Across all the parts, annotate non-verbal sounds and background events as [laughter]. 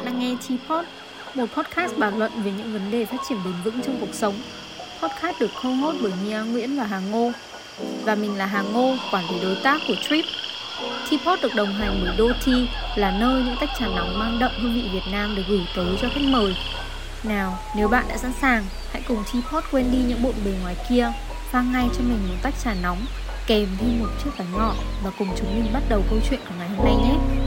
bạn đang nghe T-Pod, một podcast bàn luận về những vấn đề phát triển bền vững trong cuộc sống. Podcast được co-host bởi Mia Nguyễn và Hà Ngô. Và mình là Hà Ngô, quản lý đối tác của Trip. T-Pod được đồng hành bởi Đô là nơi những tách trà nóng mang đậm hương vị Việt Nam được gửi tới cho khách mời. Nào, nếu bạn đã sẵn sàng, hãy cùng T-Pod quên đi những bộn bề ngoài kia, pha ngay cho mình một tách trà nóng, kèm thêm một chiếc bánh ngọt và cùng chúng mình bắt đầu câu chuyện của ngày hôm nay nhé.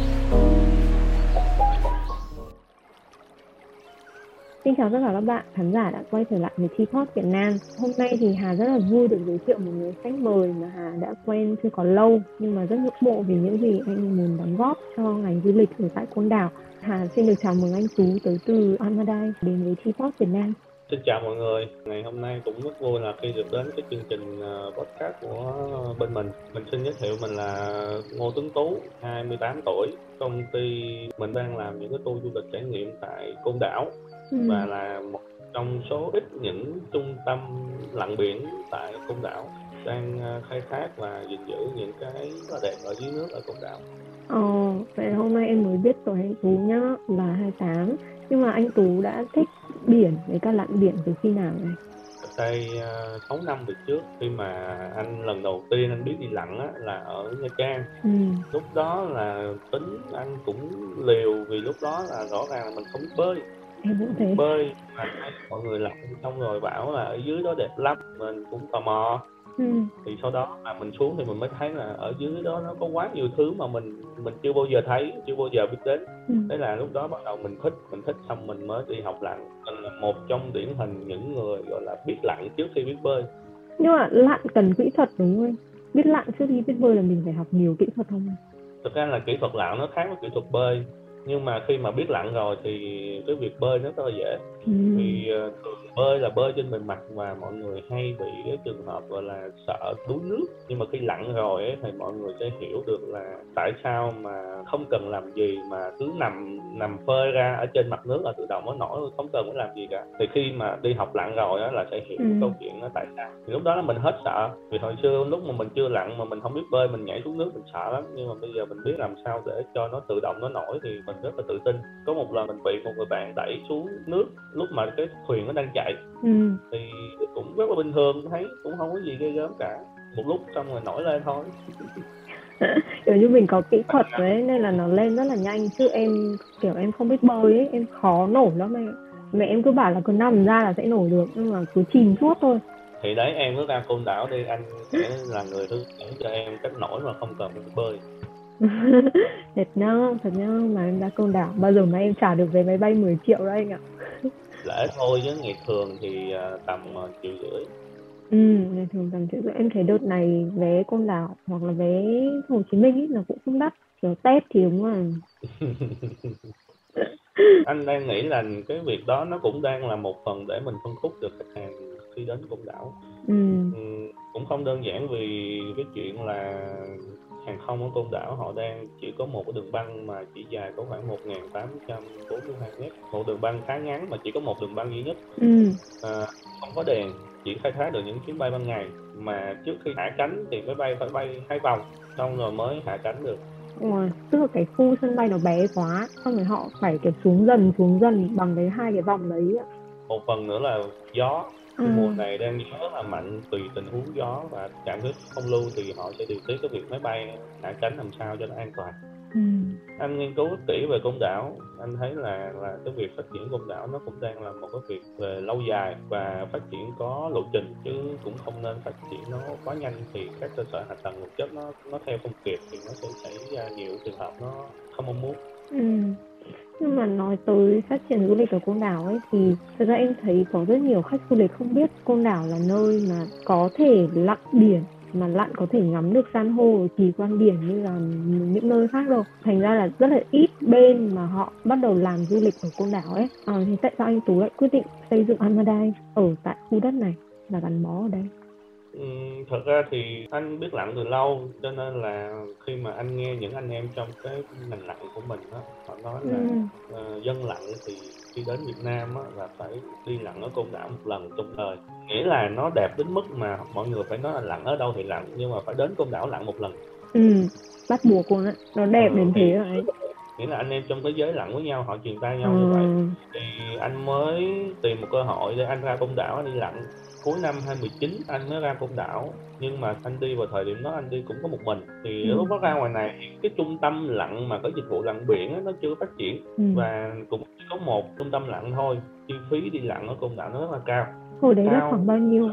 Chào tất cả các bạn khán giả đã quay trở lại với T-Pod Việt Nam. Hôm nay thì Hà rất là vui được giới thiệu một người khách mời mà Hà đã quen chưa có lâu nhưng mà rất ngưỡng mộ vì những gì anh muốn đóng góp cho ngành du lịch ở tại Côn Đảo. Hà xin được chào mừng anh Tú tới từ Almaday đến với T-Pod Việt Nam. Xin chào mọi người, ngày hôm nay cũng rất vui là khi được đến cái chương trình ờ, podcast của bên mình. Mình xin giới thiệu mình là Ngô Tuấn Tú, 28 tuổi. Công ty mình đang làm những cái tour du lịch trải nghiệm tại Côn Đảo ừ. và là một trong số ít những trung tâm lặn biển tại Côn Đảo đang ờ, khai thác và gìn giữ những cái rất là đẹp ở dưới nước ở Côn Đảo. Ồ, vậy hôm nay em mới biết tuổi anh Tú nhá là 28 nhưng mà anh Tú đã thích biển với các lặn biển từ khi nào này? đây uh, 6 năm về trước khi mà anh lần đầu tiên anh biết đi lặn á, là ở Nha Trang ừ. lúc đó là tính anh cũng liều vì lúc đó là rõ ràng là mình không biết bơi em cũng thế. Bơi. Mà mọi người lặn xong rồi bảo là ở dưới đó đẹp lắm mình cũng tò mò. Ừ. thì sau đó mà mình xuống thì mình mới thấy là ở dưới đó nó có quá nhiều thứ mà mình mình chưa bao giờ thấy chưa bao giờ biết đến. Ừ. thế là lúc đó bắt đầu mình thích mình thích xong mình mới đi học lặn mình là một trong điển hình những người gọi là biết lặn trước khi biết bơi. Nhưng mà lặn cần kỹ thuật đúng không biết lặn trước khi biết bơi là mình phải học nhiều kỹ thuật không? Thực ra là kỹ thuật lặn nó khác với kỹ thuật bơi nhưng mà khi mà biết lặn rồi thì cái việc bơi nó rất là dễ ừ. thì uh, thường bơi là bơi trên bề mặt và mọi người hay bị cái trường hợp gọi là sợ đuối nước. Nhưng mà khi lặn rồi ấy, thì mọi người sẽ hiểu được là tại sao mà không cần làm gì mà cứ nằm nằm phơi ra ở trên mặt nước là tự động nó nổi không cần phải làm gì cả. Thì khi mà đi học lặn rồi á là sẽ hiểu ừ. câu chuyện nó tại sao. Thì lúc đó là mình hết sợ. Vì hồi xưa lúc mà mình chưa lặn mà mình không biết bơi mình nhảy xuống nước mình sợ lắm. Nhưng mà bây giờ mình biết làm sao để cho nó tự động nó nổi thì mình rất là tự tin. Có một lần mình bị một người bạn đẩy xuống nước lúc mà cái thuyền nó đang chạy ừ. thì cũng rất là bình thường thấy cũng không có gì ghê gớm cả. Một lúc xong rồi nổi lên thôi. [laughs] Kiểu như mình có kỹ thuật đấy nên là nó lên rất là nhanh chứ em kiểu em không biết bơi ấy em khó nổi lắm em mẹ em cứ bảo là cứ nằm ra là sẽ nổi được nhưng mà cứ chìm suốt thôi. Thì đấy em cứ ra côn đảo đi anh sẽ là người hướng dẫn cho em cách nổi mà không cần phải bơi. [laughs] Thật nhá thật nhá mà em ra côn đảo. Bao giờ mà em trả được vé máy bay 10 triệu đấy anh ạ lễ thôi chứ ngày thường thì à, tầm à, triệu rưỡi. Ừ ngày thường tầm triệu rưỡi. Em thấy đợt này vé côn đảo hoặc là vé hồ chí minh ý, nó cũng không đắt. Kiểu tết thì đúng rồi. [laughs] Anh đang nghĩ là cái việc đó nó cũng đang là một phần để mình phân khúc được khách hàng khi đến côn đảo. Ừ. Ừ, cũng không đơn giản vì cái chuyện là hàng không ở côn đảo họ đang chỉ có một cái đường băng mà chỉ dài có khoảng 1842 mét. Một đường băng khá ngắn mà chỉ có một đường băng duy nhất. Ừ. à, không có đèn chỉ khai thác được những chuyến bay ban ngày. Mà trước khi hạ cánh thì máy bay phải bay hai vòng xong rồi mới hạ cánh được. Ủa, tức là cái khu sân bay nó bé quá xong rồi họ phải kiểu xuống dần xuống dần bằng cái hai cái vòng đấy ạ. Một phần nữa là gió ừ. mùa này đang gió là mạnh tùy tình huống gió và cảm thức không lưu thì họ sẽ điều tiết cái việc máy bay hạ cánh làm sao cho nó an toàn ừ. anh nghiên cứu kỹ về côn đảo anh thấy là là cái việc phát triển côn đảo nó cũng đang là một cái việc về lâu dài và phát triển có lộ trình chứ cũng không nên phát triển nó quá nhanh thì các cơ sở hạ tầng vật chất nó nó theo không kịp thì nó sẽ xảy ra nhiều trường hợp nó không mong muốn ừ nhưng mà nói tới phát triển du lịch ở côn đảo ấy thì thật ra em thấy có rất nhiều khách du lịch không biết côn đảo là nơi mà có thể lặn biển mà lặn có thể ngắm được san hô kỳ quan biển như là những nơi khác đâu. Thành ra là rất là ít bên mà họ bắt đầu làm du lịch ở côn đảo ấy. À, thì tại sao anh tú lại quyết định xây dựng amadai ở tại khu đất này và gắn bó ở đây? Ừ, thật ra thì anh biết lặn từ lâu cho nên là khi mà anh nghe những anh em trong cái ngành lặn của mình đó họ nói là ừ. uh, dân lặn thì khi đến Việt Nam á, là phải đi lặn ở côn đảo một lần trong đời. Nghĩa là nó đẹp đến mức mà mọi người phải nói là lặn ở đâu thì lặn nhưng mà phải đến côn đảo lặn một lần. Ừ bắt buộc luôn á nó đẹp ừ, đến thế rồi. nghĩa là anh em trong cái giới lặn với nhau họ truyền tay nhau ừ. như vậy. Thì anh mới tìm một cơ hội để anh ra công đảo anh đi lặn cuối năm 2019 anh mới ra công đảo. Nhưng mà anh đi vào thời điểm đó anh đi cũng có một mình. Thì ừ. lúc đó ra ngoài này cái trung tâm lặn mà có dịch vụ lặn biển đó, nó chưa phát triển. Ừ. và cũng có một trung tâm lặn thôi. Chi phí đi lặn ở công đảo nó rất là cao. Hồi đấy là khoảng bao nhiêu?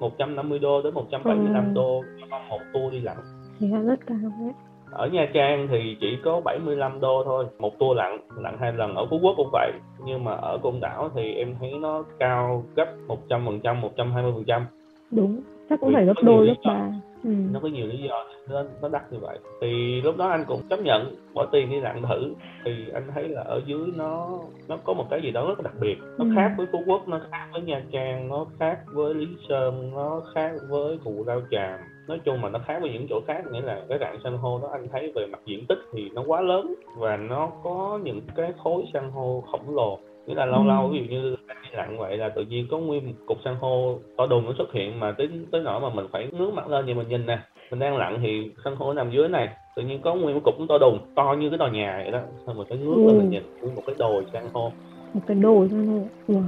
150 đô đến 175 ừ. đô cho một tour đi lặn. Thì rất cao đấy ở Nha Trang thì chỉ có 75 đô thôi một tour lặn lặn hai lần. Ở Phú Quốc cũng vậy nhưng mà ở Côn Đảo thì em thấy nó cao gấp 100 phần trăm 120 phần trăm. Đúng chắc cũng phải gấp đôi gấp ba. Ừ. nó có nhiều lý do nên nó đắt như vậy. Thì lúc đó anh cũng chấp nhận bỏ tiền đi lặn thử. Thì anh thấy là ở dưới nó nó có một cái gì đó rất là đặc biệt. Nó ừ. khác với phú quốc nó khác với nha trang nó khác với lý sơn nó khác với cù lao chàm. Nói chung mà nó khác với những chỗ khác nghĩa là cái rạn san hô đó anh thấy về mặt diện tích thì nó quá lớn và nó có những cái khối san hô khổng lồ. Nghĩa là lâu ừ. lâu ví dụ như anh đi lặn vậy là tự nhiên có nguyên một cục san hô to đùng nó xuất hiện mà tới tới nỗi mà mình phải ngước mặt lên thì mình nhìn nè. Mình đang lặn thì san hô nằm dưới này tự nhiên có nguyên một cục to đùng to như cái tòa nhà vậy đó. Xong mình phải ngước ừ. lên mình nhìn nguyên một cái đồi san hô. Một cái đồi san hô. Wow.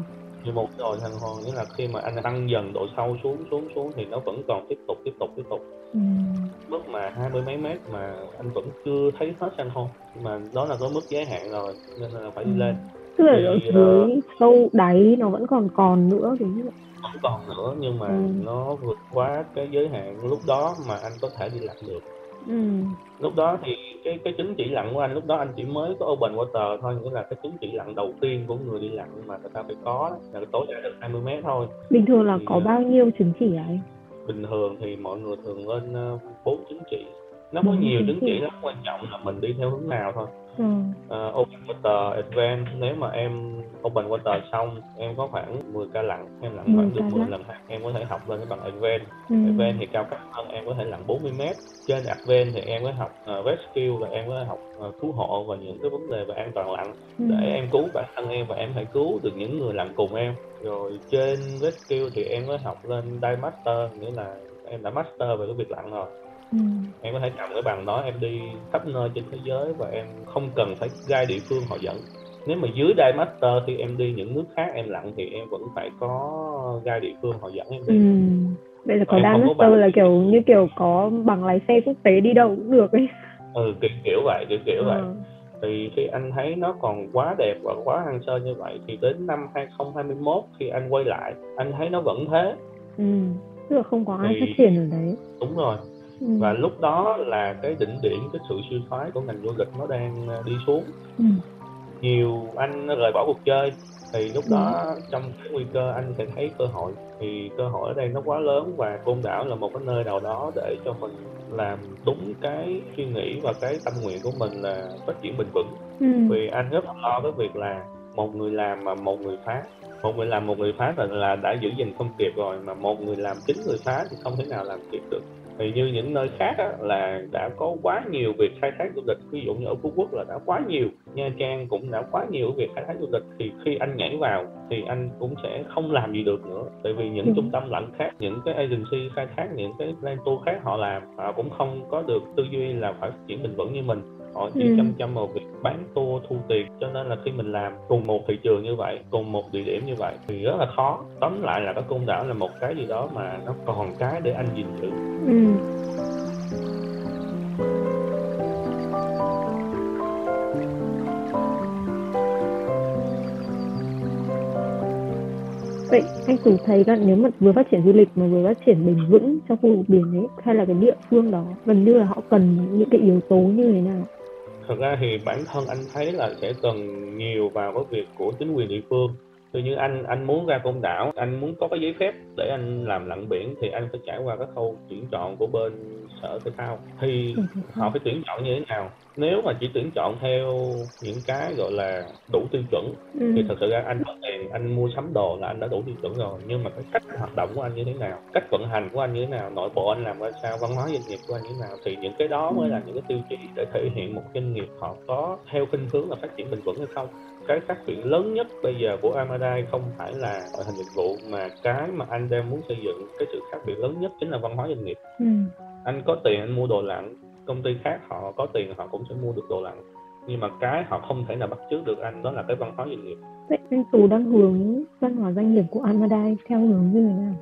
Như một đồi san hô nghĩa là khi mà anh tăng dần độ sâu xuống xuống xuống thì nó vẫn còn tiếp tục tiếp tục tiếp tục. Ừ. mức mà hai mươi mấy mét mà anh vẫn chưa thấy hết san hô. Mà đó là có mức giới hạn rồi nên là phải đi ừ. lên tức là ở dưới uh, sâu đáy nó vẫn còn còn nữa vậy. Vẫn còn nữa nhưng mà ừ. nó vượt quá cái giới hạn lúc đó mà anh có thể đi lặn được. Ừ. lúc đó thì cái cái chứng chỉ lặn của anh lúc đó anh chỉ mới có open water thôi nghĩa là cái chứng chỉ lặn đầu tiên của người đi lặn mà người ta phải có là tối đa được 20 mét thôi. Bình thường là thì, có bao nhiêu chứng chỉ ấy bình thường thì mọi người thường lên ờ, bốn chứng chỉ. Nó có nhiều chứng chỉ lắm quan trọng là mình đi theo hướng nào thôi ừ. uh, open water advance nếu mà em open water xong em có khoảng 10 ca lặn em lặn khoảng được 10 lần em có thể học lên cái bằng advance ừ. advance thì cao cấp hơn em có thể lặn 40 mét trên advance thì em có học uh, rescue và em có thể học uh, cứu hộ và những cái vấn đề về an toàn lặn ừ. để em cứu bản thân em và em phải cứu được những người lặn cùng em rồi trên rescue thì em có học lên dive master nghĩa là em đã master về cái việc lặn rồi Ừ. em có thể cầm cái bằng đó em đi khắp nơi trên thế giới và em không cần phải gai địa phương họ dẫn nếu mà dưới Dive Master thì em đi những nước khác em lặn thì em vẫn phải có gai địa phương họ dẫn em đi ừ. vậy là có Dive Master là kiểu như kiểu có bằng lái xe quốc tế đi đâu cũng được ấy ừ kiểu kiểu vậy kiểu kiểu ừ. vậy thì khi anh thấy nó còn quá đẹp và quá hoang sơ như vậy thì đến năm 2021 khi anh quay lại anh thấy nó vẫn thế ừ. tức là không có ai thì... phát triển ở đấy đúng rồi ừ. và lúc đó là cái đỉnh điểm cái sự suy thoái của ngành du lịch nó đang à, đi xuống ừ. nhiều anh rời bỏ cuộc chơi thì lúc đó ừ. trong cái nguy cơ anh sẽ thấy cơ hội thì cơ hội ở đây nó quá lớn và côn đảo là một cái nơi nào đó để cho mình làm đúng cái suy nghĩ và cái tâm nguyện của mình là phát triển bền vững ừ. vì anh rất lo cái việc là một người làm mà một người phá một người làm một người phá là, là đã giữ gìn không kịp rồi mà một người làm chín người phá thì không thể nào làm kịp được thì như những nơi khác á, là đã có quá nhiều việc khai thác du lịch. Ví dụ như ở phú quốc là đã quá nhiều nha trang cũng đã quá nhiều việc khai thác du lịch. Thì khi anh nhảy vào thì anh cũng sẽ không làm gì được nữa. Tại vì những trung tâm lặn khác những cái agency khai thác những cái plan tour khác họ làm họ cũng không có được tư duy là phải phát triển bền vững như mình họ chỉ ừ. chăm chăm vào việc bán tour thu tiền cho nên là khi mình làm cùng một thị trường như vậy cùng một địa điểm như vậy thì rất là khó tóm lại là cái côn đảo là một cái gì đó mà nó còn cái để anh gìn giữ ừ. Vậy anh Tú thấy là nếu mà vừa phát triển du lịch mà vừa phát triển bền vững trong khu vực biển ấy hay là cái địa phương đó gần như là họ cần những cái yếu tố như thế nào? Thực ra thì bản thân anh thấy là sẽ cần nhiều vào cái việc của chính quyền địa phương. Tuy như anh anh muốn ra côn đảo, anh muốn có cái giấy phép để anh làm lặn biển thì anh phải trải qua cái khâu tuyển chọn của bên sở thể thao. Thì họ phải tuyển chọn như thế nào? Nếu mà chỉ tuyển chọn theo những cái gọi là đủ tiêu chuẩn ừ. thì thật sự ra anh có tiền anh mua sắm đồ là anh đã đủ tiêu chuẩn rồi. Nhưng mà cái cách hoạt động của anh như thế nào? Cách vận hành của anh như thế nào? Nội bộ anh làm ra sao? Văn hóa doanh nghiệp của anh như thế nào? Thì những cái đó mới là những cái tiêu chí để thể hiện một doanh nghiệp họ có theo khuynh hướng là phát triển bền vững hay không. Cái khác biệt lớn nhất bây giờ của Amadai không phải là loại hình dịch vụ mà cái mà anh đang muốn xây dựng cái sự khác biệt lớn nhất chính là văn hóa doanh nghiệp. Ừ. anh có tiền anh mua đồ lặn công ty khác họ có tiền họ cũng sẽ mua được đồ lặn nhưng mà cái họ không thể nào bắt chước được anh đó là cái văn hóa doanh nghiệp. Vậy anh Tú đang hướng văn hóa doanh nghiệp của Amadai theo hướng như thế nào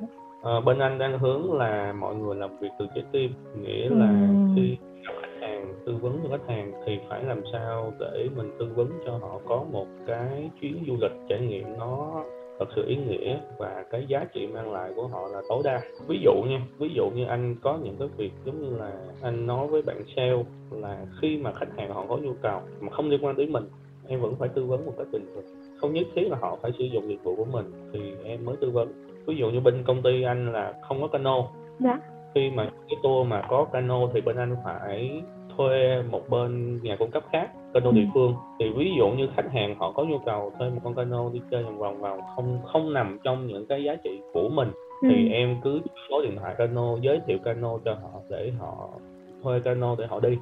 à, bên anh đang hướng là mọi người làm việc từ trái tim nghĩa là ừ. khi gặp khách hàng tư vấn cho khách hàng thì phải làm sao để mình tư vấn cho họ có một cái chuyến du lịch trải nghiệm nó thật sự ý nghĩa và cái giá trị mang lại của họ là tối đa. Ví dụ nha ví dụ như anh có những cái việc giống như là anh nói với bạn sale là khi mà khách hàng họ có nhu cầu mà không liên quan đến mình em vẫn phải tư vấn một cách bình thường. Không nhất thiết là họ phải sử dụng dịch vụ của mình thì em mới tư vấn. Ví dụ như bên công ty anh là không có cano. Dạ. khi mà cái tour mà có cano thì bên anh phải thuê một bên nhà cung cấp khác cano ừ. địa phương thì ví dụ như khách hàng họ có nhu cầu thuê một con cano đi chơi vòng vòng vào không không nằm trong những cái giá trị của mình ừ. thì em cứ số điện thoại cano giới thiệu cano cho họ để họ thuê cano để họ đi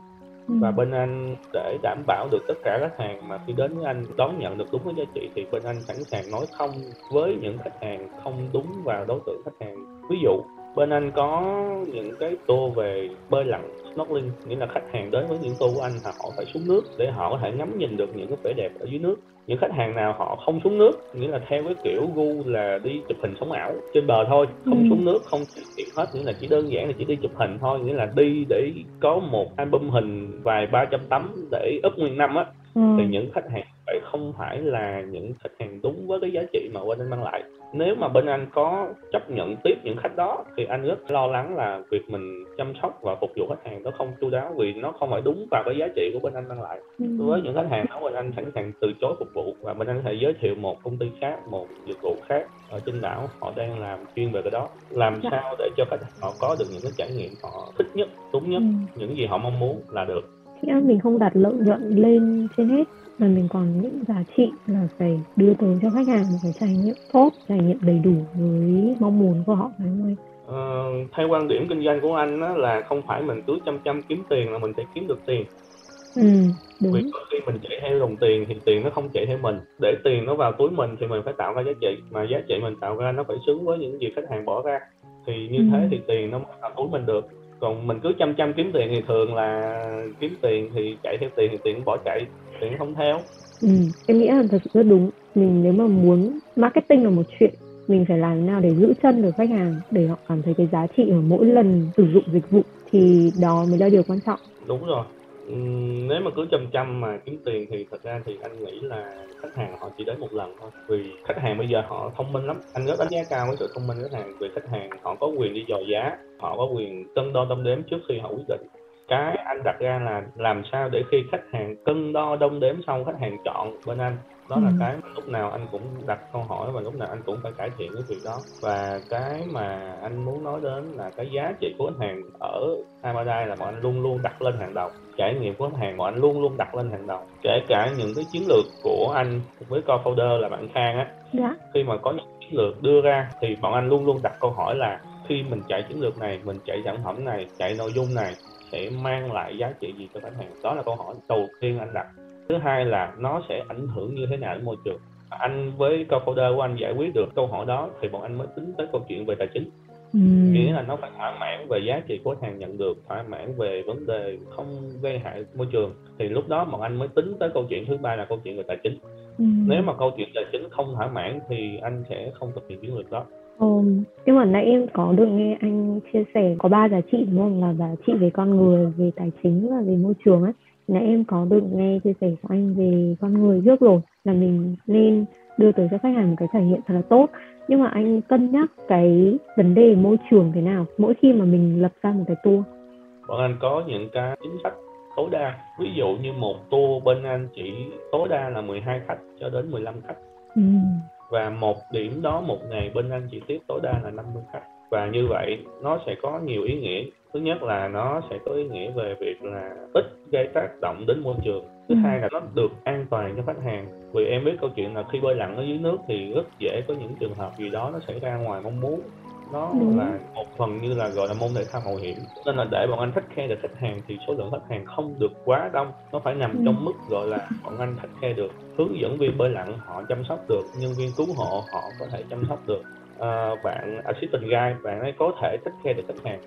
ừ. và bên anh để đảm bảo được tất cả khách hàng mà khi đến với anh đón nhận được đúng cái giá trị thì bên anh sẵn sàng nói không với những khách hàng không đúng vào đối tượng khách hàng ví dụ bên anh có những cái tour về bơi lặn snorkeling nghĩa là khách hàng đến với những tour của anh là họ phải xuống nước để họ có thể ngắm nhìn được những cái vẻ đẹp ở dưới nước những khách hàng nào họ không xuống nước nghĩa là theo cái kiểu gu là đi chụp hình sống ảo trên bờ thôi không ừ. xuống nước không tìm hết nghĩa là chỉ đơn giản là chỉ đi chụp hình thôi nghĩa là đi để có một album hình vài ba trăm tấm để up nguyên năm á ừ. thì những khách hàng phải không phải là những khách hàng đúng với cái giá trị mà bên anh mang lại nếu mà bên anh có chấp nhận tiếp những khách đó thì anh rất lo lắng là việc mình chăm sóc và phục vụ khách hàng nó không chu đáo vì nó không phải đúng vào cái giá trị của bên anh mang lại ừ. với những khách hàng đó bên anh sẵn sàng từ chối phục vụ và bên anh có thể giới thiệu một công ty khác một dịch vụ khác ở trên đảo họ đang làm chuyên về cái đó làm dạ. sao để cho khách họ có được những cái trải nghiệm họ thích nhất đúng nhất ừ. những gì họ mong muốn là được thì mình không đặt lợi nhuận lên trên hết mà mình còn những giá trị là phải đưa tới cho khách hàng một cái trải nghiệm tốt trải nghiệm đầy đủ với mong muốn của họ phải không anh? Ờ, theo quan điểm kinh doanh của anh á, là không phải mình cứ chăm chăm kiếm tiền là mình sẽ kiếm được tiền. Ừ, đúng. vì khi mình chạy theo đồng tiền thì tiền nó không chạy theo mình. Để tiền nó vào túi mình thì mình phải tạo ra giá trị mà giá trị mình tạo ra nó phải xứng với những gì khách hàng bỏ ra. Thì như ừ. thế thì tiền nó mới vào túi mình được còn mình cứ chăm chăm kiếm tiền thì thường là kiếm tiền thì chạy theo tiền thì tiền bỏ chạy tiền không theo. Ừ, em nghĩ là thật sự rất đúng. Mình nếu mà muốn marketing là một chuyện mình phải làm thế nào để giữ chân được khách hàng để họ cảm thấy cái giá trị ở mỗi lần sử dụng dịch vụ thì đó mới là điều quan trọng. Đúng rồi nếu mà cứ chăm chăm mà kiếm tiền thì thật ra thì anh nghĩ là khách hàng họ chỉ đến một lần thôi. Vì khách hàng bây giờ họ thông minh lắm. Anh rất đánh giá cao cái sự thông minh của khách hàng. Vì khách hàng họ có quyền đi dò giá, họ có quyền cân đo đong đếm trước khi họ quyết định. Cái anh đặt ra là làm sao để khi khách hàng cân đo đong đếm xong khách hàng chọn bên anh đó là ừ. cái mà lúc nào anh cũng đặt câu hỏi và lúc nào anh cũng phải cải thiện cái việc đó. Và cái mà anh muốn nói đến là cái giá trị của khách hàng ở Amadai là bọn anh luôn luôn đặt lên hàng đầu. Trải nghiệm của khách hàng bọn anh luôn luôn đặt lên hàng đầu. Kể cả những cái chiến lược của anh với co-founder là bạn Khang á. Dạ. khi mà có những chiến lược đưa ra thì bọn anh luôn luôn đặt câu hỏi là khi mình chạy chiến lược này mình chạy sản phẩm này chạy nội dung này sẽ mang lại giá trị gì cho khách hàng? Đó là câu hỏi đầu tiên anh đặt thứ hai là nó sẽ ảnh hưởng như thế nào đến môi trường. Anh với co-founder của anh giải quyết được câu hỏi đó thì bọn anh mới tính tới câu chuyện về tài chính. Ừ. nghĩa là nó phải thỏa mãn về giá trị của hàng nhận được thỏa mãn về vấn đề không gây hại môi trường. Thì lúc đó bọn anh mới tính tới câu chuyện thứ ba là câu chuyện về tài chính. Ừ. nếu mà câu chuyện tài chính không thỏa mãn thì anh sẽ không thực hiện chiến lược đó. Ừ, nhưng mà nãy em có được nghe anh chia sẻ có ba giá trị đúng không? Là giá trị về con người về tài chính và về môi trường ấy nãy em có được nghe chia sẻ của anh về con người trước rồi là mình nên đưa tới cho khách hàng một cái trải nghiệm thật là tốt. Nhưng mà anh cân nhắc cái vấn đề môi trường thế nào mỗi khi mà mình lập ra một cái tour? Bọn anh có những cái chính sách tối đa. Ví dụ như một tour bên anh chỉ tối đa là 12 khách cho đến 15 khách. Ừ. và một điểm đó một ngày bên anh chỉ tiếp tối đa là 50 khách. Và như vậy nó sẽ có nhiều ý nghĩa thứ nhất là nó sẽ có ý nghĩa về việc là ít gây tác động đến môi trường. Thứ ừ. hai là nó được an toàn cho khách hàng. Vì em biết câu chuyện là khi bơi lặn ở dưới nước thì rất dễ có những trường hợp gì đó nó xảy ra ngoài mong muốn. Nó Đúng. là một phần như là gọi là môn thể thao mạo hiểm. Nên là để bọn anh thích khe được khách hàng thì số lượng khách hàng không được quá đông. Nó phải nằm ừ. trong mức gọi là bọn anh thích khe được hướng dẫn viên bơi lặn họ chăm sóc được nhân viên cứu hộ họ có thể chăm sóc được. À, bạn assistant guide bạn ấy có thể thích khe được khách hàng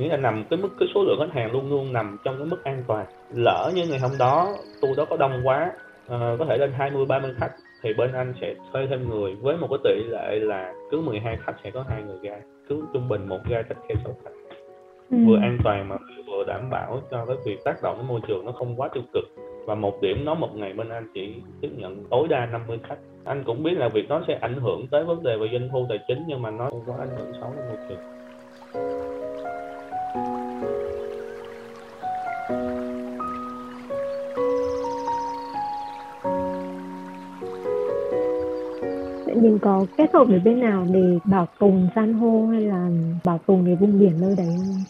nghĩa là nằm cái mức cái số lượng khách hàng luôn luôn nằm trong cái mức an toàn. Lỡ như ngày hôm đó tour đó có đông quá uh, có thể lên 20 30 khách thì bên anh sẽ thuê thêm người với một cái tỷ lệ là cứ 12 khách sẽ có hai người guide cứ trung bình một guide cách theo sáu khách. Ừ. vừa an toàn mà vừa đảm bảo cho cái việc tác động đến môi trường nó không quá tiêu cực. Và một điểm nó một ngày bên anh chỉ tiếp nhận tối đa 50 khách. Anh cũng biết là việc đó sẽ ảnh hưởng tới vấn đề về doanh thu tài chính nhưng mà nó không có ảnh hưởng xấu đến môi trường mình có kết hợp với bên nào để bảo tồn san hô hay là bảo tồn cái vùng biển nơi đấy không?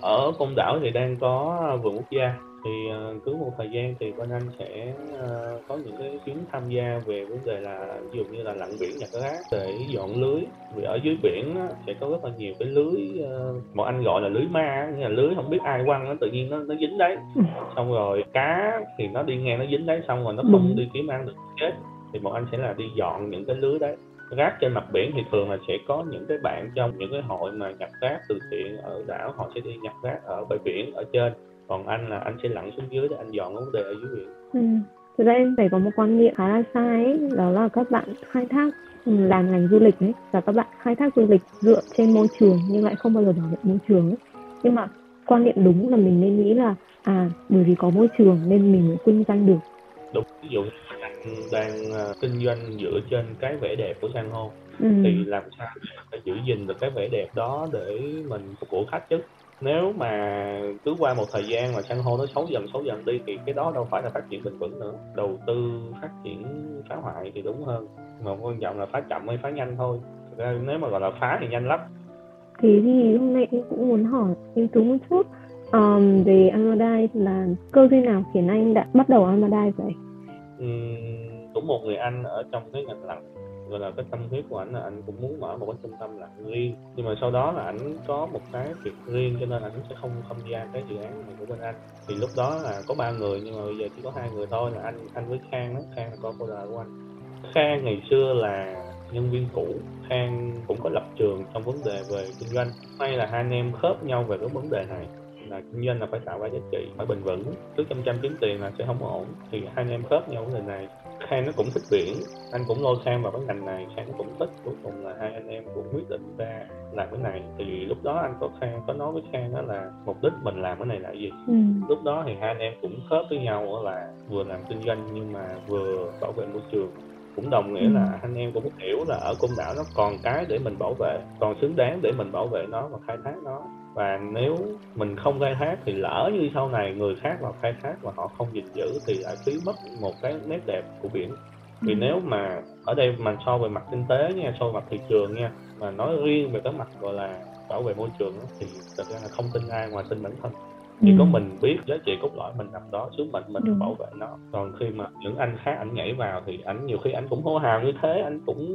Ở Côn Đảo thì đang có vườn quốc gia thì uh, cứ một thời gian thì bên anh sẽ uh, có những cái chuyến tham gia về vấn đề là ví dụ như là lặn biển nhặt rác để dọn lưới vì ở dưới biển sẽ có rất là nhiều cái lưới uh, một anh gọi là lưới ma nghĩa là lưới không biết ai quăng nó tự nhiên nó nó dính đấy ừ. xong rồi cá thì nó đi ngang nó dính đấy xong rồi nó không ừ. đi kiếm ăn được chết thì bọn anh sẽ là đi dọn những cái lưới đấy. Rác trên mặt biển thì thường là sẽ có những cái bạn trong những cái hội mà nhặt rác từ thiện ở đảo họ sẽ đi nhặt rác ở bãi biển ở trên. Còn anh là anh sẽ lặn xuống dưới để anh dọn vấn đề ở dưới biển. Ừ. thực ra em phải có một quan niệm khá là sai ấy, đó là các bạn khai thác làm ngành du lịch ấy và các bạn khai thác du lịch dựa trên môi trường nhưng lại không bao giờ bảo vệ môi trường ấy. Nhưng mà quan niệm đúng là mình nên nghĩ là à bởi vì có môi trường nên mình mới kinh doanh được. Đúng ví dụ đang uh, kinh doanh dựa trên cái vẻ đẹp của san hô. Ừ. thì làm sao để phải giữ gìn được cái vẻ đẹp đó để mình phục vụ khách chứ? Nếu mà cứ qua một thời gian mà san hô nó xấu dần xấu dần đi thì cái đó đâu phải là phát triển bền vững nữa. Đầu tư phát triển phá hoại thì đúng hơn mà quan trọng là phá chậm hay phá nhanh thôi. Thực ra nếu mà gọi là phá thì nhanh lắm. Thế thì hôm nay em cũng muốn hỏi anh tú một chút. Um, về Amadai là cơ duyên nào khiến anh đã bắt đầu Amadai vậy cũng một người anh ở trong cái ngành lặn, gọi là, cái tâm huyết của anh là anh cũng muốn mở một cái trung tâm lặn riêng. Nhưng mà sau đó là anh có một cái việc riêng cho nên anh sẽ không tham gia cái dự án này của bên anh. Thì lúc đó là có ba người nhưng mà bây giờ chỉ có hai người thôi là anh anh với khang đó, khang là con cô đời của anh. Khang ngày xưa là nhân viên cũ, khang cũng có lập trường trong vấn đề về kinh doanh. May là hai anh em khớp nhau về cái vấn đề này là kinh doanh là phải tạo ra giá trị phải bền vững. Cứ chăm chăm kiếm tiền là sẽ không ổn. Thì hai anh em khớp nhau vấn đề này khang nó cũng thích biển anh cũng lôi khang vào cái ngành này khang cũng thích. Cuối cùng là hai anh em cũng quyết định ra làm cái này. Thì lúc đó anh có khang có nói với khang đó là mục đích mình làm cái này là gì? Ừ. lúc đó thì hai anh em cũng khớp với nhau là vừa làm kinh doanh nhưng mà vừa bảo vệ môi trường cũng đồng nghĩa ừ. là anh em cũng hiểu là ở côn đảo nó còn cái để mình bảo vệ còn xứng đáng để mình bảo vệ nó và khai thác nó và nếu mình không khai thác thì lỡ như sau này người khác vào khai thác và họ không gìn giữ thì lại phí mất một cái nét đẹp của biển vì ừ. nếu mà ở đây mà so về mặt kinh tế nha so về mặt thị trường nha mà nói riêng về cái mặt gọi là bảo vệ môi trường thì thật ra là không tin ai ngoài tin bản thân chỉ ừ. có mình biết giá trị cốt lõi mình nằm đó sứ mệnh mình bảo vệ nó. Còn khi mà những anh khác anh nhảy vào thì anh nhiều khi anh cũng hô hào như thế anh cũng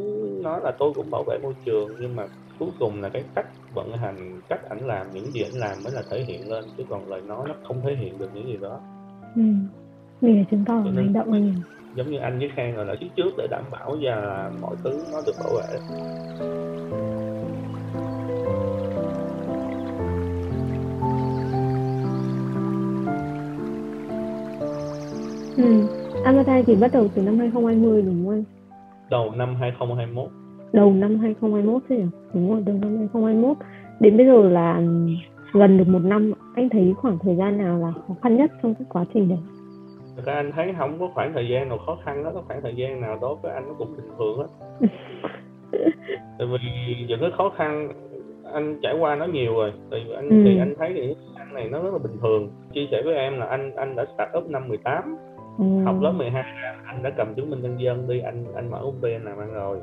nói là tôi cũng bảo vệ môi trường nhưng mà cuối cùng là cái cách vận hành cách ảnh làm những gì ảnh làm mới là thể hiện lên chứ còn lời nói nó không thể hiện được những gì đó. Ừ. vì là chứng tỏ hành động mình giống như anh với khang rồi là phía trước để đảm bảo và mọi thứ nó được bảo vệ Ừ. Avatar thì bắt đầu từ năm 2020 đúng không anh? Đầu năm 2021. Đầu năm 2021 chứ Đúng rồi, đầu năm 2021. Đến bây giờ là gần được một năm. Anh thấy khoảng thời gian nào là khó khăn nhất trong cái quá trình đấy? Thực ra anh thấy không có khoảng thời gian nào khó khăn đó, có khoảng thời gian nào đó với anh nó cũng bình thường hết. [laughs] Tại vì những cái khó khăn anh trải qua nó nhiều rồi tại vì anh ừ. thì anh thấy thì anh này nó rất là bình thường chia sẻ với em là anh anh đã start up năm 18 ừ. học lớp 12 anh đã cầm chứng minh nhân dân đi anh anh mở công ty anh làm ăn rồi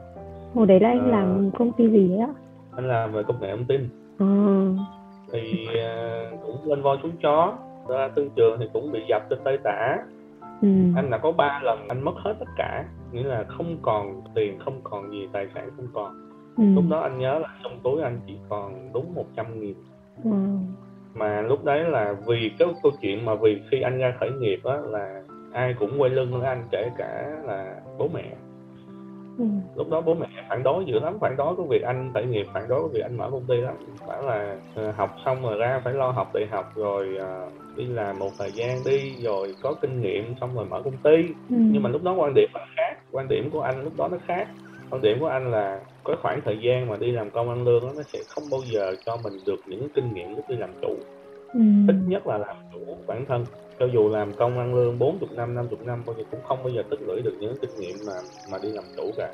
hồi đấy là anh à, làm công ty gì á anh làm về công nghệ thông tin à. thì uh, cũng lên voi xuống chó ra thương trường thì cũng bị dập trên tay tả ừ. anh đã có ba lần anh mất hết tất cả nghĩa là không còn tiền không còn gì tài sản không còn ừ. lúc đó anh nhớ là trong túi anh chỉ còn đúng 100 nghìn ừ. mà lúc đấy là vì cái câu chuyện mà vì khi anh ra khởi nghiệp á là ai cũng quay lưng với anh kể cả là bố mẹ ừ. lúc đó bố mẹ phản đối dữ lắm phản đối cái việc anh khởi nghiệp phản đối cái việc anh mở công ty lắm bảo là uh, học xong rồi ra phải lo học đại học rồi uh, đi làm một thời gian đi rồi có kinh nghiệm xong rồi mở công ty ừ. nhưng mà lúc đó quan điểm nó khác quan điểm của anh lúc đó nó khác quan điểm của anh là có khoảng thời gian mà đi làm công ăn lương đó, nó sẽ không bao giờ cho mình được những kinh nghiệm lúc đi làm chủ ừ. ít nhất là làm chủ bản thân cho dù làm công ăn lương 40 năm 50 năm bao giờ cũng không bao giờ tích lũy được những kinh nghiệm mà mà đi làm chủ cả.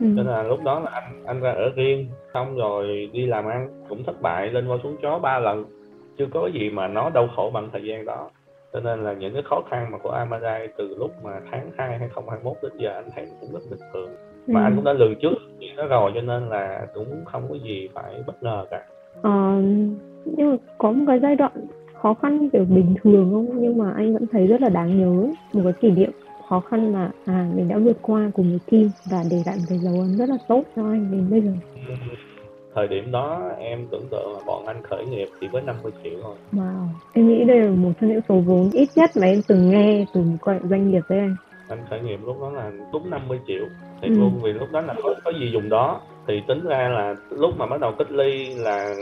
Ừ. nên là lúc đó là anh anh ra ở riêng xong rồi đi làm ăn cũng thất bại lên qua xuống chó ba lần. Chưa có gì mà nó đau khổ bằng thời gian đó. Cho nên là những cái khó khăn mà của Amadai từ lúc mà tháng 2 2021 đến giờ anh thấy cũng rất bình thường. Mà ừ. anh cũng đã lường trước chuyện đó rồi cho nên là cũng không có gì phải bất ngờ cả. Ờ, nhưng mà có một cái giai đoạn khó khăn kiểu bình thường không? Nhưng mà anh vẫn thấy rất là đáng nhớ. Một cái kỷ niệm khó khăn mà à mình đã vượt qua cùng một team và để lại một cái dấu ấn rất là tốt cho anh đến bây giờ. Thời điểm đó em tưởng tượng là bọn anh khởi nghiệp chỉ với 50 triệu thôi. Wow. Em nghĩ đây là một trong những số vốn ít nhất mà em từng nghe từ một doanh nghiệp với anh. Anh khởi nghiệp lúc đó là đúng 50 triệu. Thì ừ. luôn vì lúc đó là có, có gì dùng đó. Thì tính ra là lúc mà bắt đầu cách ly là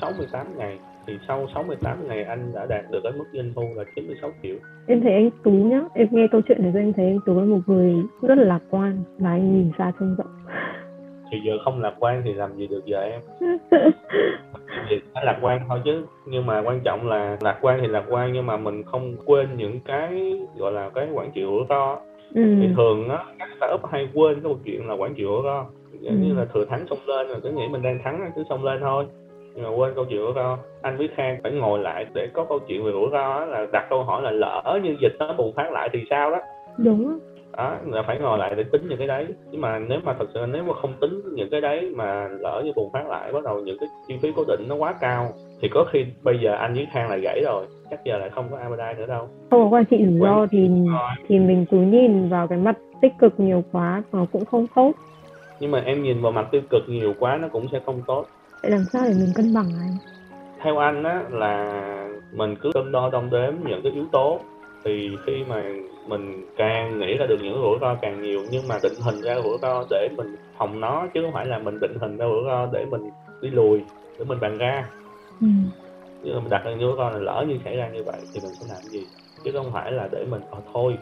68 ngày thì sau 68 ngày anh đã đạt được cái mức doanh thu là 96 triệu. Em thấy anh Tú nhá em nghe câu chuyện này rồi em thấy anh Tú là một người rất là lạc quan và anh nhìn xa trông rộng. Thì giờ không lạc quan thì làm gì được giờ em? [laughs] Thì phải lạc quan thôi chứ nhưng mà quan trọng là lạc quan thì lạc quan nhưng mà mình không quên những cái gọi là cái quản trị rủi ro. Ừ. thì thường á các startup hay quên cái câu chuyện là quản trị rủi ro. Giống ừ. như là thừa thắng xông lên rồi cứ nghĩ mình đang thắng cứ xông lên thôi nhưng mà quên câu chuyện rủi ro anh với khang phải ngồi lại để có câu chuyện về rủi ro là đặt câu hỏi là lỡ như dịch nó bùng phát lại thì sao đó? Đúng. Đó là phải ngồi lại để tính những cái đấy. Nhưng mà nếu mà thật sự nếu mà không tính những cái đấy mà lỡ như bùng phát lại bắt đầu những cái chi phí cố định nó quá cao thì có khi bây giờ anh với khang là gãy rồi. Chắc giờ lại không có Amazon nữa đâu. Không có quan trị rủi ro thì thì mình cứ nhìn vào cái mặt tích cực nhiều quá nó cũng không tốt. Nhưng mà em nhìn vào mặt tiêu cực nhiều quá nó cũng sẽ không tốt vậy làm sao để mình cân bằng anh theo anh á là mình cứ cân đo đong đếm những cái yếu tố. Thì khi mà mình càng nghĩ ra được những rủi ro càng nhiều nhưng mà định hình ra rủi ro để mình phòng nó chứ không phải là mình định hình ra rủi ro để mình đi lùi để mình bàn ra. Ừ. nhưng mà mình đặt ra những rủi ro là lỡ như xảy ra như vậy thì mình sẽ làm gì? Chứ không phải là để mình ờ, thôi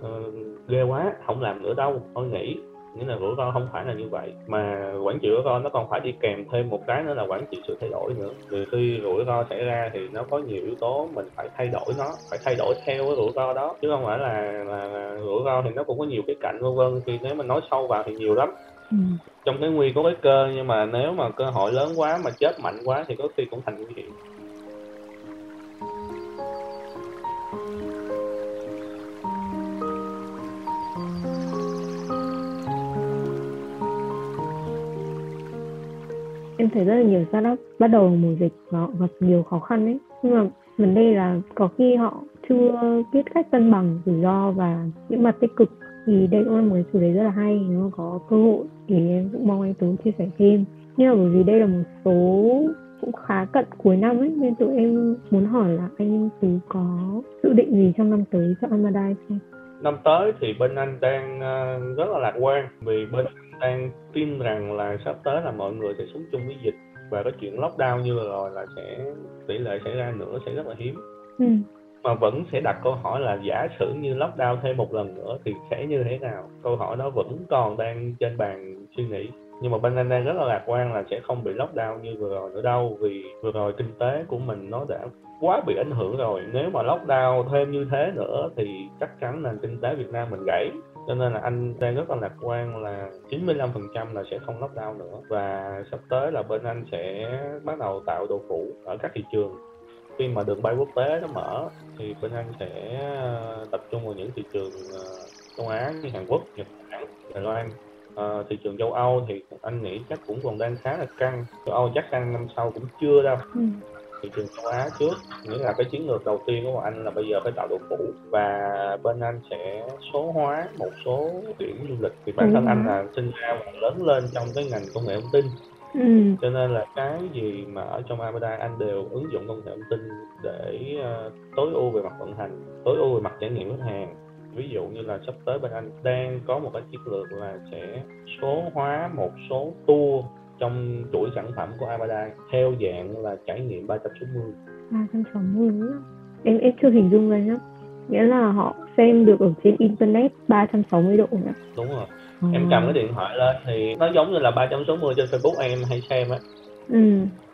uh, ghê quá không làm nữa đâu thôi nghỉ nghĩa là rủi ro không phải là như vậy. Mà quản trị rủi ro nó còn phải đi kèm thêm một cái nữa là quản trị sự thay đổi nữa. Vì khi rủi ro xảy ra thì nó có nhiều yếu tố mình phải thay đổi nó phải thay đổi theo cái rủi ro đó. Chứ không phải là là, là rủi ro thì nó cũng có nhiều cái cạnh vân vân. Thì nếu mình nói sâu vào thì nhiều lắm. Ừ. trong cái nguy có cái cơ nhưng mà nếu mà cơ hội lớn quá mà chết mạnh quá thì có khi cũng thành nguy hiểm em thấy rất là nhiều startup bắt đầu mùa dịch nó họ gặp nhiều khó khăn ấy. Nhưng mà vấn đề là có khi họ chưa biết cách cân bằng rủi ro và những mặt tích cực. Thì đây cũng là một cái chủ đề rất là hay nếu mà có cơ hội thì em cũng mong anh Tú chia sẻ thêm. Nhưng mà bởi vì đây là một số cũng khá cận cuối năm ấy, nên tụi em muốn hỏi là anh Tú có dự định gì trong năm tới cho Amadai không? Năm tới thì bên anh đang ờ, rất là lạc quan vì bên đang tin rằng là sắp tới là mọi người sẽ sống chung với dịch và cái chuyện lockdown như rồi là sẽ tỷ lệ xảy ra nữa sẽ rất là hiếm. Ừ. mà vẫn sẽ đặt câu hỏi là giả sử như lockdown thêm một lần nữa thì sẽ như thế nào? Câu hỏi đó vẫn còn đang trên bàn suy nghĩ. Nhưng mà bên anh đang rất là lạc quan là sẽ không bị lockdown như vừa rồi nữa đâu vì vừa rồi kinh tế của mình nó đã quá bị ảnh hưởng rồi. Nếu mà lockdown thêm như thế nữa thì chắc chắn là kinh tế Việt Nam mình gãy cho nên là anh đang rất là lạc quan là 95% là sẽ không lockdown nữa. Và sắp tới là bên anh sẽ bắt đầu tạo độ phủ ở các thị trường. Khi mà đường bay quốc tế nó mở thì bên anh sẽ ờ, tập trung vào những thị trường ờ, châu Á như Hàn Quốc, Nhật Bản, Đài Loan. À, thị trường châu Âu thì anh nghĩ chắc cũng còn đang khá là căng. Châu Âu chắc căng năm sau cũng chưa đâu. Ừ thị trường châu Á trước. Nghĩa là cái chiến lược đầu tiên của anh là bây giờ phải tạo độ phủ và bên anh sẽ số hóa một số điểm du lịch. Thì bản thân anh là sinh ra và lớn lên trong cái ngành công nghệ thông tin. Ừ. cho nên là cái gì mà ở trong Amada anh đều ứng dụng công nghệ thông tin để uh, tối ưu về mặt vận hành tối ưu về mặt trải nghiệm khách hàng. Ví dụ như là sắp tới bên anh đang có một cái chiến lược là sẽ số hóa một số tour trong chuỗi sản phẩm của Abadai theo dạng là trải nghiệm 360 360 em em chưa hình dung ra nhá. Nghĩa là họ xem được ở trên internet 360 độ nhá. Đúng rồi. Ừ. em cầm cái điện thoại lên thì nó giống như là 360 trên Facebook em hay xem á. Ừ.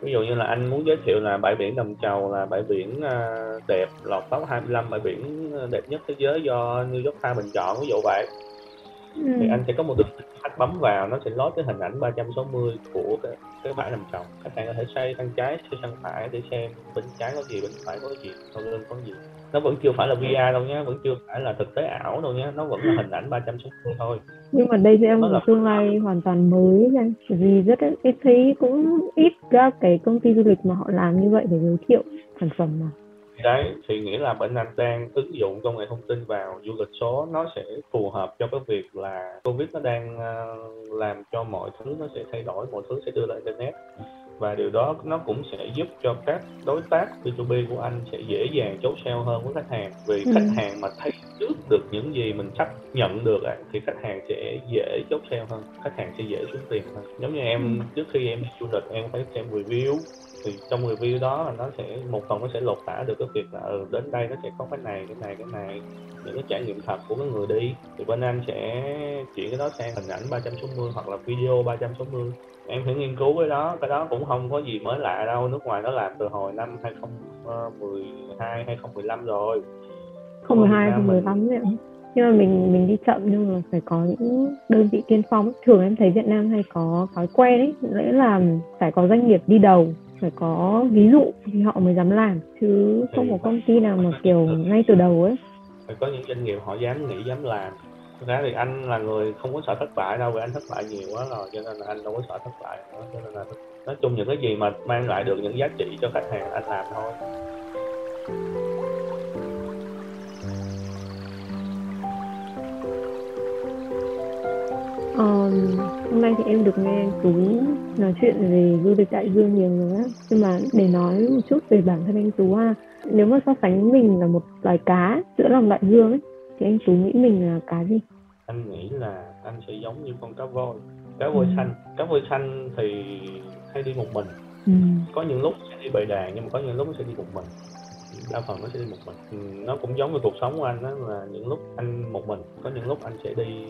ví dụ như là anh muốn giới thiệu là bãi biển Đầm Chầu là bãi biển à, đẹp lọt top 25 bãi biển đẹp nhất thế giới do New York Times bình chọn ví dụ vậy ừ. thì anh sẽ có một đường khách bấm vào nó sẽ lót cái hình ảnh 360 của cái, cái bãi nằm trồng khách hàng có thể xoay sang trái xoay sang phải để xem bên trái có gì bên phải có gì sau lưng có gì. Nó vẫn chưa phải là VR đâu nhé vẫn chưa phải là thực tế ảo đâu nhé nó vẫn là hình ảnh 360 thôi. Nhưng mà đây thì em một tương lai hoàn toàn mới nha vì rất ít thấy cũng ít các cái công ty du lịch mà họ làm như vậy để giới thiệu sản phẩm mà đấy thì nghĩa là bên anh đang ứng dụng công nghệ thông tin vào du lịch số nó sẽ phù hợp cho cái việc là covid nó đang ờ, làm cho mọi thứ nó sẽ thay đổi mọi thứ sẽ đưa lên internet và điều đó nó cũng sẽ giúp cho các đối tác B2B của anh sẽ dễ dàng chốt sale hơn với khách hàng vì ừ. khách hàng mà thấy được những gì mình sắp nhận được thì khách hàng sẽ dễ chốt sale hơn khách hàng sẽ dễ xuống tiền hơn. Giống như em ừ. trước khi em đi du lịch em phải xem review thì trong review đó là nó sẽ một phần nó sẽ lột tả được cái việc là ừ, đến đây nó sẽ có cái này cái này cái này những cái trải nghiệm thật của cái người đi. Thì bên anh sẽ chuyển cái đó sang hình ảnh 360 hoặc là video 360 em phải nghiên cứu cái đó cái đó cũng không có gì mới lạ đâu nước ngoài nó làm từ hồi năm 2012 2015 rồi 2012 2015 vậy nhưng mà mình mình đi chậm nhưng mà phải có những đơn vị tiên phong. Thường em thấy Việt Nam hay có thói quen ấy lẽ là phải có doanh nghiệp đi đầu phải có ví dụ thì họ mới dám làm chứ không có công ty nào mà kiểu ngay từ đầu ấy. Phải có những doanh nghiệp họ dám nghĩ dám làm. Thực ra thì anh là người không có sợ thất bại đâu vì anh thất bại nhiều quá rồi cho nên là anh đâu có sợ thất bại nữa cho nên là nói chung những cái gì mà mang lại được những giá trị cho khách hàng anh làm thôi hôm nay thì em được nghe Tú nói chuyện về du lịch đại dương nhiều rồi á. Nhưng mà để nói một chút về bản thân anh Tú ha. Nếu mà so sánh mình là một loài cá giữa lòng đại dương ấy thì anh Tú nghĩ mình là cá gì? Anh nghĩ là anh sẽ giống như con cá voi. Cá voi ừ. xanh. Cá voi xanh thì hay đi một mình. Ừ. có những lúc sẽ đi bầy đàn nhưng mà có những lúc sẽ đi một mình. Đa phần nó sẽ đi một mình. Ừ, nó cũng giống với cuộc sống của anh đó là những lúc anh một mình có những lúc anh sẽ đi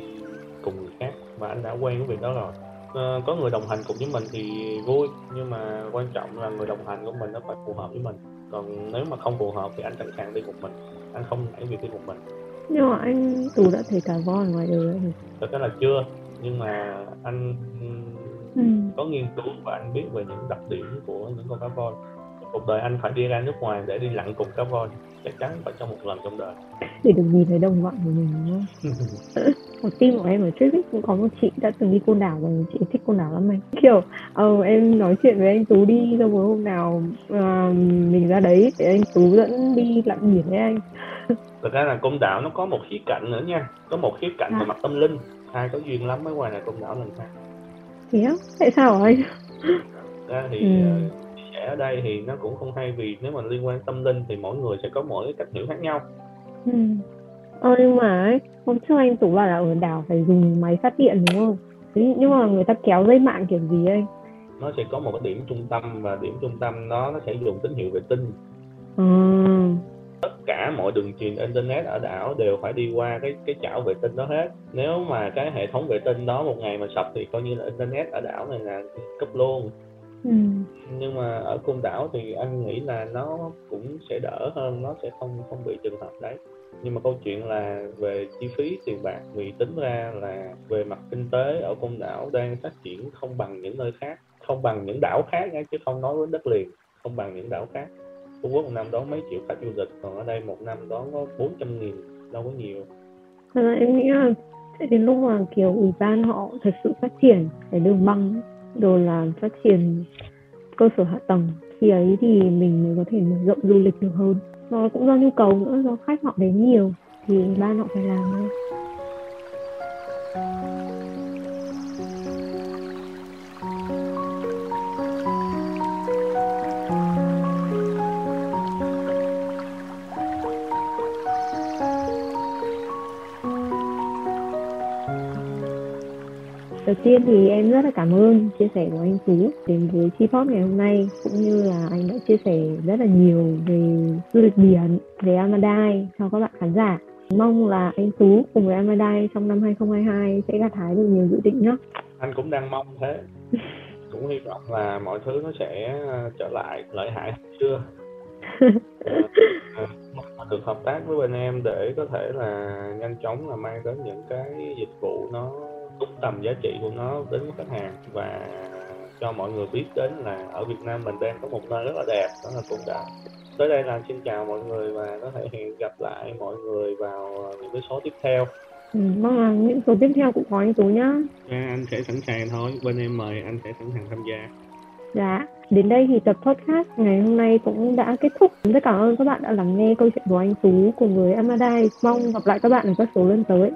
cùng người khác và anh đã quen với việc đó rồi. À, có người đồng hành cùng với mình thì vui nhưng mà quan trọng là người đồng hành của mình nó phải phù hợp với mình. Còn nếu mà không phù hợp thì anh sẵn sàng đi một mình anh không nảy việc đi một mình. Nhưng mà anh tú đã thấy cả voi ngoài đời rồi. Thật ra là chưa nhưng mà anh ừ. có nghiên cứu và anh biết về những đặc điểm của những con cá voi. Cuộc đời anh phải đi ra nước ngoài để đi lặn cùng cá voi chắc chắn phải trong một lần trong đời. Để được nhìn thấy đồng bọn của mình đúng không [laughs] một team của em ở trước cũng có một chị đã từng đi côn đảo rồi chị thích côn đảo lắm anh. Kiểu ờ, em nói chuyện với anh tú đi xong rồi hôm nào uh, mình ra đấy để anh tú dẫn đi lặn biển với anh. Thực ra là côn đảo nó có một khía cạnh nữa nha có một khía cạnh à. về mặt tâm linh. Ai có duyên lắm mới qua này côn đảo lần sau thế á? Tại sao hả anh? Ra thì ừ. Ờ, ở đây thì nó cũng không hay vì nếu mà liên quan tâm linh thì mỗi người sẽ có mỗi cách hiểu khác nhau. Ừ. ờ nhưng mà ấy, hôm trước anh tủ bảo là ở đảo phải dùng máy phát điện đúng không? Nhưng mà người ta kéo dây mạng kiểu gì anh nó sẽ có một cái điểm trung tâm và điểm trung tâm đó nó sẽ dùng tín hiệu vệ tinh. Ừ. Tất cả mọi đường truyền internet ở đảo đều phải đi qua cái cái chảo vệ tinh đó hết. Nếu mà cái hệ thống vệ tinh đó một ngày mà sập thì coi như là internet ở đảo này là cấp luôn. Ừ. nhưng ở côn đảo thì anh nghĩ là nó cũng sẽ đỡ hơn nó sẽ không không bị trường hợp đấy. Nhưng mà câu chuyện là về chi phí tiền bạc vì tính ra là về mặt kinh tế ở côn đảo đang phát triển không bằng những nơi khác không bằng những đảo khác nha chứ không nói đến đất liền không bằng những đảo khác. Phú Quốc một năm đón mấy triệu khách du lịch còn ở đây một năm đón có 400 nghìn đâu có nhiều. À, em nghĩ là sẽ đến lúc mà kiểu ủy ban họ thật sự phát triển cái đường băng đồ là phát triển cơ sở hạ tầng. Khi ấy thì mình mới có thể mở rộng du lịch được hơn. Nó cũng do nhu cầu nữa, do khách họ đến nhiều, thì ban họ phải làm thôi. Đầu tiên thì em rất là cảm ơn chia sẻ của anh Tú đến với Chi Pop ngày hôm nay cũng như là anh đã chia sẻ rất là nhiều về du lịch biển, về Amadai cho các bạn khán giả. Mong là anh Tú cùng với Amadai trong năm 2022 sẽ gặt hái được nhiều dự định nhé. Anh cũng đang mong thế. [laughs] cũng hy vọng là mọi thứ nó sẽ ờ, trở lại lợi hại chưa [laughs] à, được hợp tác với bên em để có thể là nhanh chóng là mang đến những cái dịch vụ nó đúng tầm giá trị của nó đến với khách hàng và cho mọi người biết đến là ở Việt Nam mình đang có một nơi rất là đẹp đó là Côn Đảo tới đây là xin chào mọi người và có thể hẹn gặp lại mọi người vào những cái số tiếp theo Ừ, mong là những số tiếp theo cũng có anh Tú nhá. À, anh sẽ sẵn sàng thôi, bên em mời anh sẽ sẵn sàng tham gia. Dạ, đến đây thì tập podcast ngày hôm nay cũng đã kết thúc. Rất cảm ơn các bạn đã lắng nghe câu chuyện của anh Tú cùng với Amadai. Mong gặp lại các bạn ở các số lần tới.